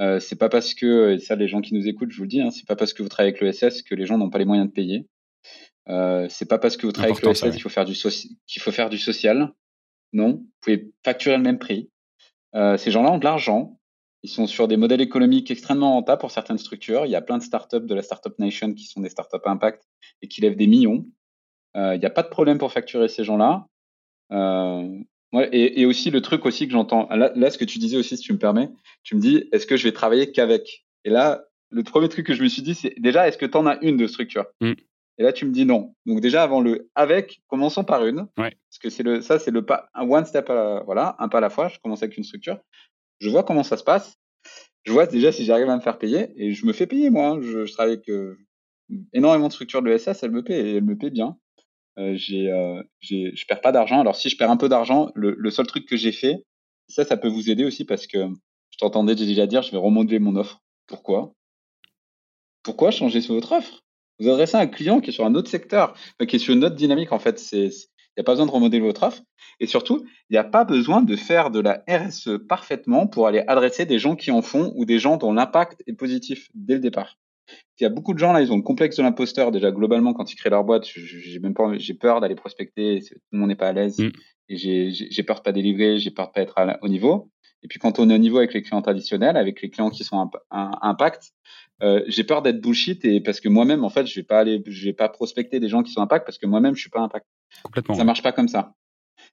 Euh, c'est pas parce que, et ça les gens qui nous écoutent, je vous le dis, hein, c'est pas parce que vous travaillez avec l'ESS que les gens n'ont pas les moyens de payer. Euh, c'est pas parce que vous travaillez avec l'ESS qu'il faut faire du qu'il faut faire du social. Non, vous pouvez facturer le même prix. Euh, ces gens-là ont de l'argent. Ils sont sur des modèles économiques extrêmement rentables pour certaines structures. Il y a plein de startups de la Startup Nation qui sont des startups impact et qui lèvent des millions. Il n'y a pas de problème pour facturer ces gens-là. Euh, et, et, aussi le truc aussi que j'entends, là, ce que tu disais aussi, si tu me permets, tu me dis, est-ce que je vais travailler qu'avec? Et là, le premier truc que je me suis dit, c'est déjà, est-ce que tu en as une de structure mm. Et là, tu me dis non. Donc déjà, avant le avec, commençons par une. Ouais. Parce que c'est le, ça, c'est le pas, un one step, à voilà, un pas à la fois. Je commence avec une structure. Je vois comment ça se passe. Je vois déjà si j'arrive à me faire payer et je me fais payer moi. Hein. Je, je, travaille avec euh, énormément de structures de l'ESS, elle me paie et elle me paie bien. Euh, j'ai, euh, j'ai, je perds pas d'argent. Alors si je perds un peu d'argent, le, seul truc que j'ai fait, ça, ça peut vous aider aussi parce que je t'entendais déjà dire, je vais remodeler mon offre. Pourquoi? Pourquoi changer sur votre offre? Vous adressez à un client qui est sur un autre secteur, qui est sur une autre dynamique. En fait, il n'y a pas besoin de remodeler votre offre. Et surtout, il n'y a pas besoin de faire de la RSE parfaitement pour aller adresser des gens qui en font ou des gens dont l'impact est positif dès le départ. Il y a beaucoup de gens là, ils ont le complexe de l'imposteur déjà globalement quand ils créent leur boîte. J'ai même pas, j'ai peur d'aller prospecter. Tout le monde n'est pas à l'aise mm. et j'ai peur de pas délivrer, j'ai peur de pas être au niveau. Et puis quand on est au niveau avec les clients traditionnels, avec les clients qui sont un, impact, euh, j'ai peur d'être bullshit et parce que moi-même en fait, je vais pas aller, je vais pas prospecter des gens qui sont impact parce que moi-même je suis pas impact. Complètement. Ça marche pas comme ça.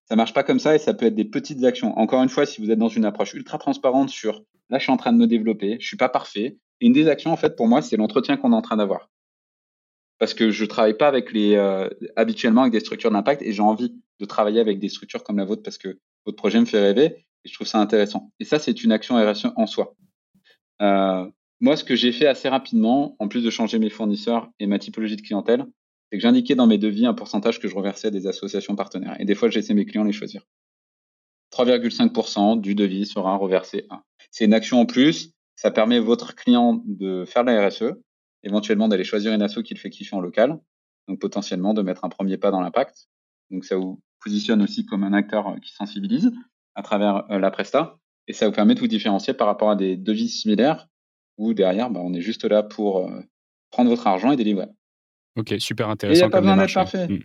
Ça marche pas comme ça et ça peut être des petites actions. Encore une fois, si vous êtes dans une approche ultra transparente sur là, je suis en train de me développer, je suis pas parfait, une des actions, en fait, pour moi, c'est l'entretien qu'on est en train d'avoir. Parce que je travaille pas avec les, euh, habituellement avec des structures d'impact et j'ai envie de travailler avec des structures comme la vôtre parce que votre projet me fait rêver et je trouve ça intéressant. Et ça, c'est une action RSE en soi. Euh, moi, ce que j'ai fait assez rapidement, en plus de changer mes fournisseurs et ma typologie de clientèle, c'est que j'indiquais dans mes devis un pourcentage que je reversais à des associations partenaires. Et des fois, j'ai laissé mes clients les choisir. 3,5% du devis sera reversé à. C'est une action en plus ça permet votre client de faire la RSE, éventuellement d'aller choisir une asso qui le fait kiffer en local, donc potentiellement de mettre un premier pas dans l'impact. Donc ça vous positionne aussi comme un acteur qui sensibilise à travers euh, la presta, et ça vous permet de vous différencier par rapport à des devis similaires où derrière, bah, on est juste là pour euh, prendre votre argent et délivrer. Ok, super intéressant. il n'y a pas besoin d'être parfait. Hmm.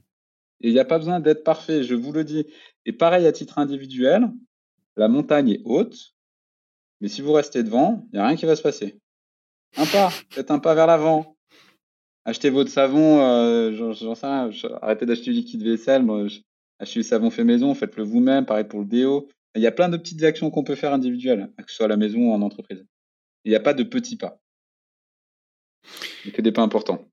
il n'y a pas besoin d'être parfait, je vous le dis. Et pareil à titre individuel, la montagne est haute, mais si vous restez devant, il n'y a rien qui va se passer. Un pas, faites un pas vers l'avant. Achetez votre savon, euh, j'en arrêtez d'acheter du liquide vaisselle, achetez du savon fait maison, faites-le vous-même, pareil pour le déo. Il y a plein de petites actions qu'on peut faire individuelles, que ce soit à la maison ou en entreprise. Il n'y a pas de petits pas. Il n'y a que des pas importants.